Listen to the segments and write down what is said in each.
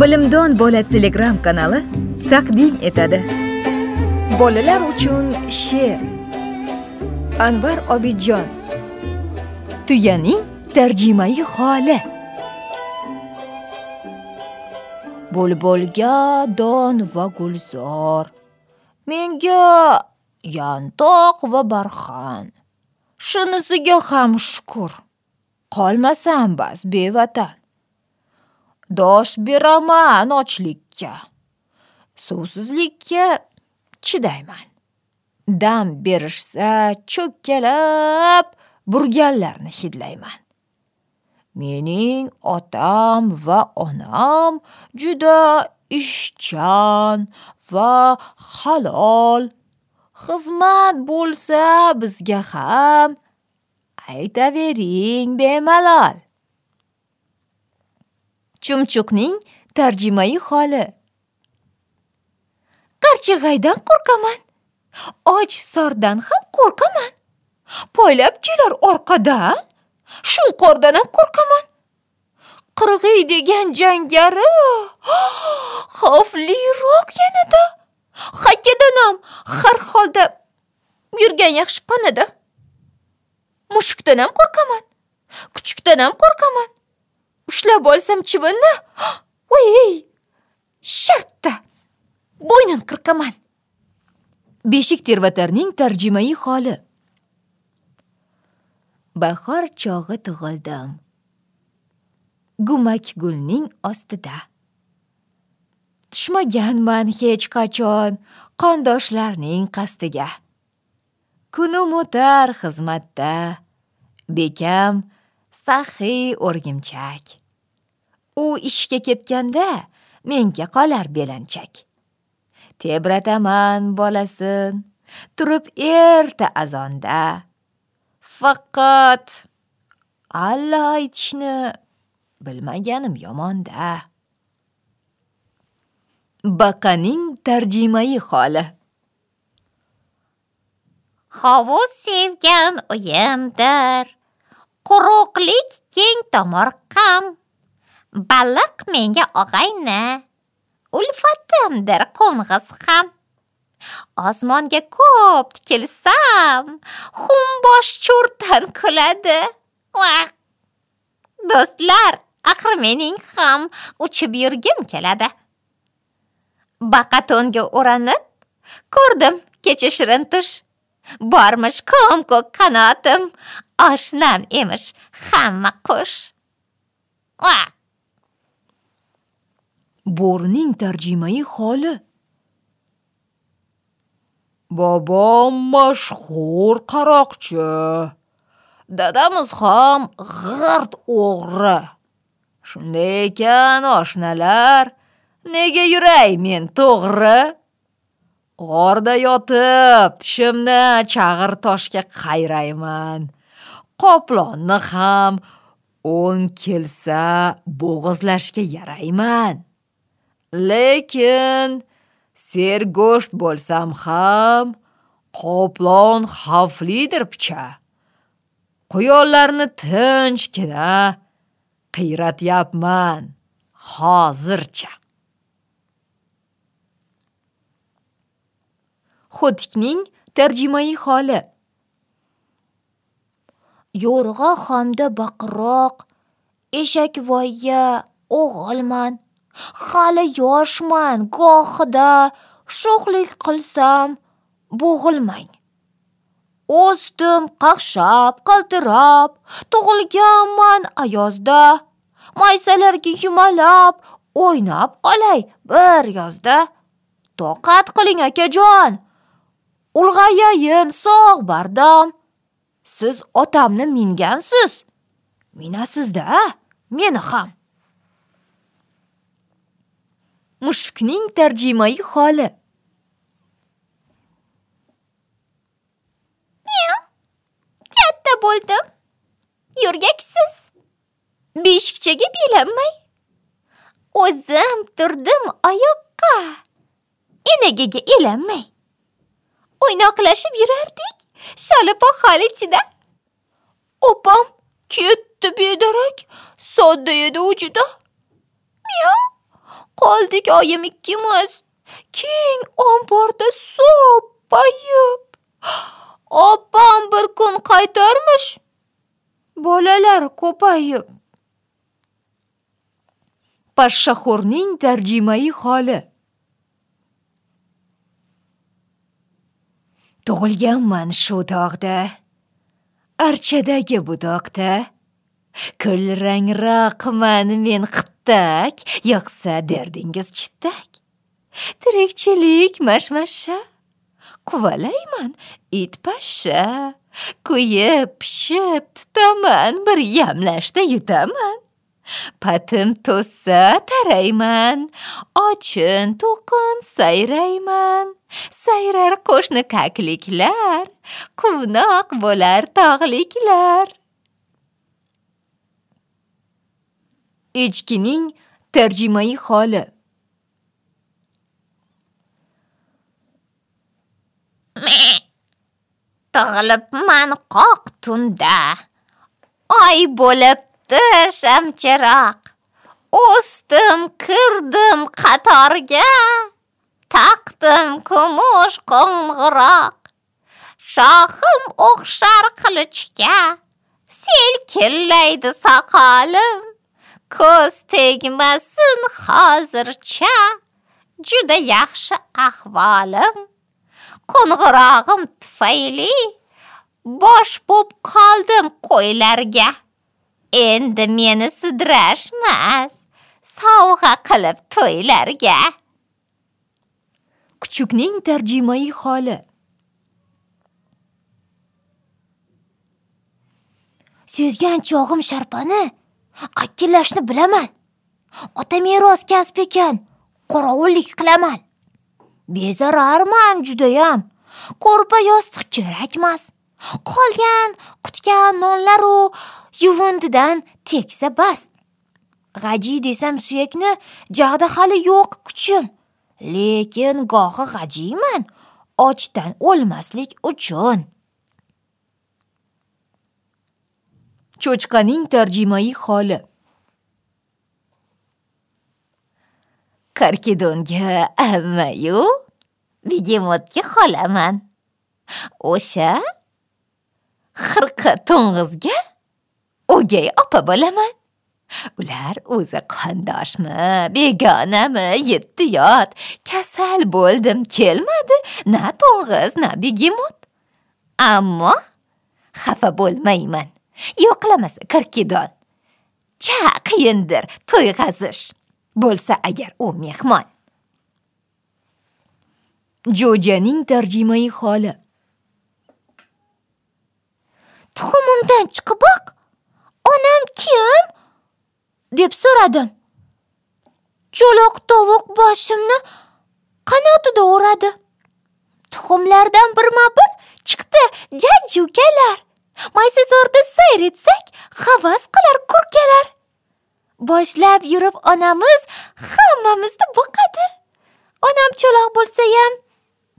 bilimdon bola telegram kanali taqdim etadi. Bolalar uchun she'r. Anvar obidjon. Tuyaning tarjimai holi. Bulbulga don va gulzor. Menga yantoq va barxan. Shunisiga ham shukur qolmasam bas bevatan. Dosh beraman ochlikka. Suvsizlikka chidayman. Dam berishsa cho'kkalab burganlarni hidlayman. Mening otam va onam juda ishchan va halol. Xizmat bo'lsa bizga ham aytavering bemalol. Chumchuqning tarjimai holi qarchig'aydan qo'rqaman. Och sordan ham qo'rqaman. Poylab kelar orqadan shunqordan ham qo'rqaman. Qirg'iy degan jangari xavfliroq yanada. Hakkadan ham har holda yurgan yaxshi panada. Mushukdan ham qo'rqaman. Kuchukdan ham qo'rqaman. Ushlab olsam chivinni voy shartta bo'ynin qirqaman beshik tervatarning tarjimai holi bahor chog'i tug'ildim gumak gulning ostida tushmaganman hech qachon qondoshlarning qasdiga kunim o'tar xizmatda bekam saxiy o'rgimchak. U ishga ketganda menga qolar belanchak. Tebrataman bolasin. Turib erta azonda. Faqat alla aytishni bilmaganim yomonda. Baqaning tarjimai holi. Hovuz sevgan uyimdir. Quruqlik keng tomorqam baliq menga og'ayni ulfatimdir qo'ng'iz ham. Osmonga ko'p tikilsam xumbosh cho'rtan kuladi. Do'stlar axir mening ham uchib yurgim keladi. Baqa to'nga o'ranib ko'rdim kecha shirin tush. Bormish ko'm ko'k qanotim oshnam emish hamma qush bo'rining tarjimai holi bobom mashhur qaroqchi dadamiz ham g'irt o'g'ri shunday ekan oshnalar nega yuray men to'g'ri g'orda yotib tishimni chag'ir toshga qayrayman. Qoplonni ham o'ng kelsa bo'g'izlashga yarayman. Lekin sergo'sht bo'lsam ham qoplon xavflidir picha. Quyonlarni tinchgina qiyratyapman hozircha. Xo'tikning tarjimai holi. Yo'rg'a hamda baqiroq eshakvoyga o'g'ilman. Hali yoshman gohida sho'xlik qilsam bo'g'ilmang. O'sdim qaqshab qaltirab tug'ilganman ayozda. Maysalarga yumalab o'ynab olay bir yozda. Toqat qiling akajon! Ulg'ayayin sog' bardam siz otamni mingansiz. Minasizda meni ham. Mushukning tarjimai holi. Katta bo'ldim. Yurgaksiz. Beshikchaga belanmay. O'zim turdim oyoqqa. Enagaga elanmay. O'ynoqlashib yurardik. Sholipon xol ichida. Opam ketdi bedarak. Sodda edi u juda miyav qoldik oyim ikkimiz. Keng omborda so'ppayib opam bir kun qaytarmish. Bolalar ko'payib. Pashshaxo'rning tarjimai holi. Tug'ilganman shu tog'da archadagi budoqda kulrangroqman men qittak yoqsa derdingiz chittak. Tirikchilik mashmasha. Quvalayman it pasha. Kuyib pishib tutaman bir yamlashda yutaman. Patim to'ssa tarayman. Ochin to'qin sayrayman. Sayrar qo'shni kakliklar quvnoq bo'lar tog'liklar. Echkining tarjimai holi tug'ilibman qoq tunda. Oy bo'lib bo'libdi shamchiroq o'sdim kirdim qatorga. Taqdim kumush qo'ng'iroq. Shohim o'xshar qilichga. Selkillaydi soqolim. Ko'z tegmasin hozircha. Juda yaxshi ahvolim. Qo'ng'irog'im tufayli bosh bo'p qoldim qo'ylarga. Endi meni sidrashmas sovg'a qilib to'ylarga. Kuchukning tarjimai holi. Sezgan chog'im sharpani akkillashni bilaman. Ota meros kasb ekan qorovullik qilaman. Bezararman judayam. Ko'rpa yostiq kerakmas qolgan qutgan nonlaru yuvindidan teksa bas. G'ajiy desam suyakni jag'da hali yo'q kuchim. Lekin gohi g'ajiyman ochdan o'lmaslik uchun. Cho'chqaning tarjimai holi. Karkidonga ammayu begemotga xolaman o'sha xirqa to'ng'izga o'gay opa bo'laman. Ular o'zi qondoshmi begonami yetti yot. Kasal bo'ldim kelmadi. Na to'ng'iz na begemot. Ammo xafa bo'lmayman. Yo'qlamasa kirkidon cha qiyindir to'yg'azish bo'lsa agar u mehmon. Jo'janing tarjimai holi tuxumimdan chiqiboq onam kim? deb so'radim. Cho'loq tovuq boshimni qanotida o'radi. Tuxumlardan birma bir chiqdi jajjukalar maysazorda sayr etsak havas qilar kurkalar. Boshlab yurib onamiz hammamizni boqadi. Onam cho'loq bo'lsayam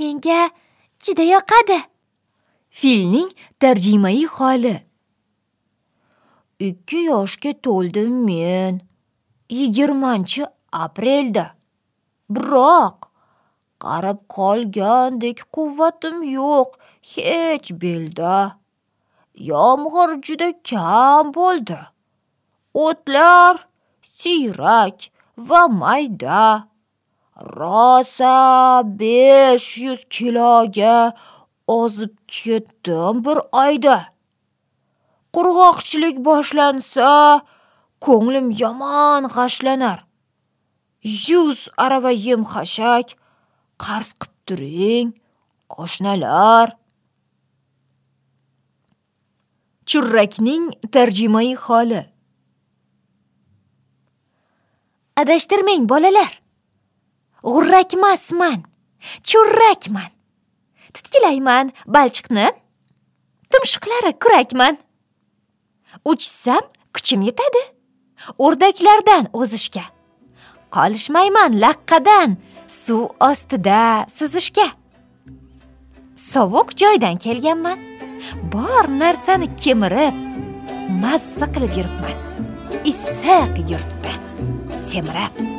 menga juda yoqadi. Filning tarjimai holi. Ikki yoshga to'ldim men. Yigirmanchi aprelda. Biroq qarib qolgandek quvvatim yo'q hech belda. Yomg'ir juda kam bo'ldi. O'tlar siyrak va mayda. Rosa besh yuz kiloga ozib ketdim bir oyda. Qurg'oqchilik boshlansa ko'nglim yomon g'ashlanar. Yuz arava yem xashak qarz qilib turing oshnalar. Churrakning tarjimai holi. Adashtirmang bolalar. G'urrakmasman churrakman. Titkilayman balchiqni. Tumshuqlari kurakman. Uchsam kuchim yetadi. O'rdaklardan o'zishga qolishmayman laqqadan suv ostida suzishga. Sovuq joydan kelganman. Bor narsani kemirib mazza qilib yuribman. Issiq yurtda semirib